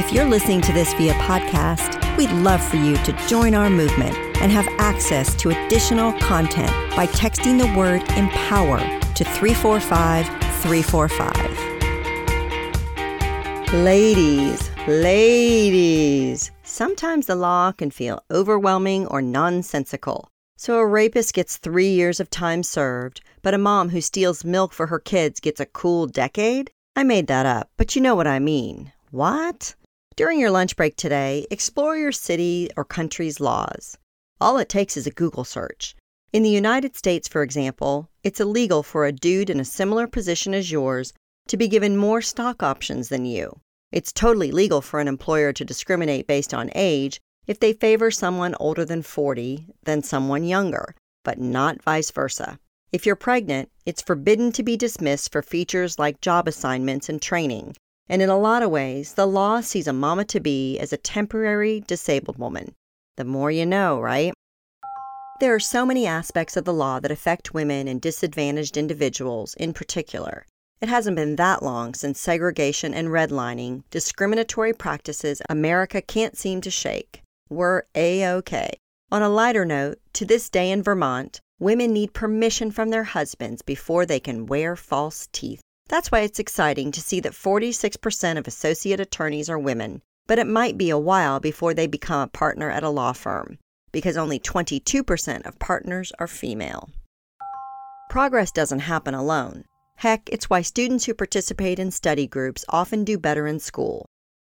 If you're listening to this via podcast, we'd love for you to join our movement and have access to additional content by texting the word empower to 345 345. Ladies, ladies, sometimes the law can feel overwhelming or nonsensical. So a rapist gets three years of time served, but a mom who steals milk for her kids gets a cool decade? I made that up, but you know what I mean. What? During your lunch break today, explore your city or country's laws. All it takes is a Google search. In the United States, for example, it's illegal for a dude in a similar position as yours to be given more stock options than you. It's totally legal for an employer to discriminate based on age if they favor someone older than 40 than someone younger, but not vice versa. If you're pregnant, it's forbidden to be dismissed for features like job assignments and training. And in a lot of ways, the law sees a mama to be as a temporary disabled woman. The more you know, right? There are so many aspects of the law that affect women and disadvantaged individuals in particular. It hasn't been that long since segregation and redlining, discriminatory practices America can't seem to shake, were A OK. On a lighter note, to this day in Vermont, women need permission from their husbands before they can wear false teeth. That's why it's exciting to see that 46% of associate attorneys are women, but it might be a while before they become a partner at a law firm, because only 22% of partners are female. Progress doesn't happen alone. Heck, it's why students who participate in study groups often do better in school.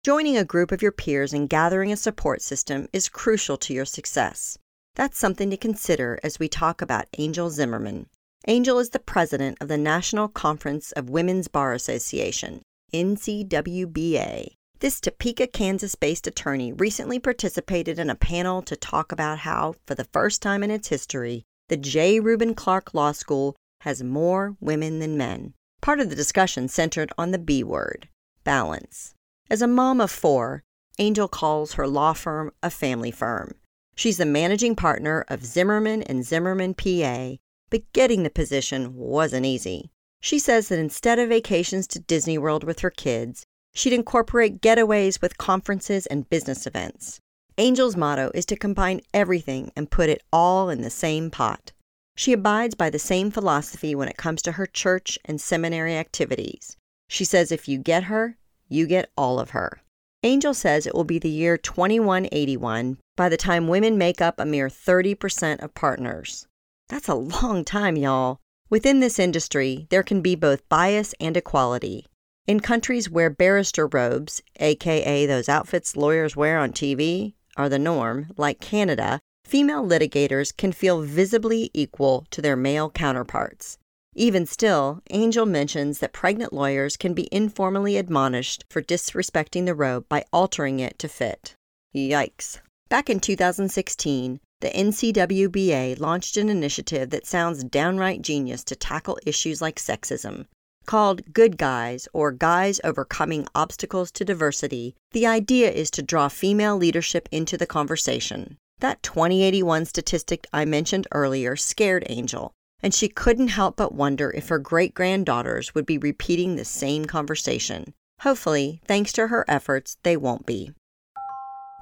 Joining a group of your peers and gathering a support system is crucial to your success. That's something to consider as we talk about Angel Zimmerman. Angel is the president of the National Conference of Women's Bar Association, NCWBA. This Topeka, Kansas based attorney recently participated in a panel to talk about how, for the first time in its history, the J. Reuben Clark Law School has more women than men. Part of the discussion centered on the B word balance. As a mom of four, Angel calls her law firm a family firm. She's the managing partner of Zimmerman and Zimmerman PA, but getting the position wasn't easy. She says that instead of vacations to Disney World with her kids, she'd incorporate getaways with conferences and business events. Angel's motto is to combine everything and put it all in the same pot. She abides by the same philosophy when it comes to her church and seminary activities. She says if you get her, you get all of her. Angel says it will be the year 2181 by the time women make up a mere 30% of partners. That's a long time, y'all. Within this industry, there can be both bias and equality. In countries where barrister robes, aka those outfits lawyers wear on TV, are the norm, like Canada, female litigators can feel visibly equal to their male counterparts. Even still, Angel mentions that pregnant lawyers can be informally admonished for disrespecting the robe by altering it to fit. Yikes. Back in 2016, the NCWBA launched an initiative that sounds downright genius to tackle issues like sexism. Called Good Guys or Guys Overcoming Obstacles to Diversity, the idea is to draw female leadership into the conversation. That 2081 statistic I mentioned earlier scared Angel, and she couldn't help but wonder if her great granddaughters would be repeating the same conversation. Hopefully, thanks to her efforts, they won't be.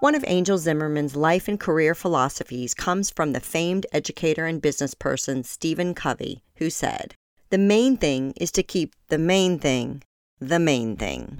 One of Angel Zimmerman's life and career philosophies comes from the famed educator and business person Stephen Covey, who said, The main thing is to keep the main thing the main thing.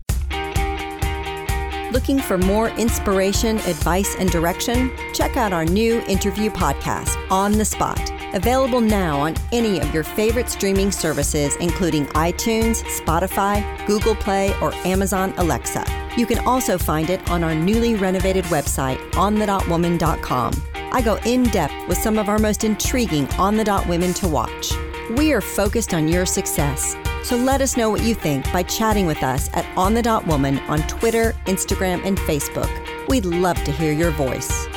Looking for more inspiration, advice, and direction? Check out our new interview podcast, On the Spot Available now on any of your favorite streaming services, including iTunes, Spotify, Google Play, or Amazon Alexa. You can also find it on our newly renovated website, onthedotwoman.com. I go in depth with some of our most intriguing on the dot women to watch. We are focused on your success. So let us know what you think by chatting with us at On the Dot Woman on Twitter, Instagram, and Facebook. We'd love to hear your voice.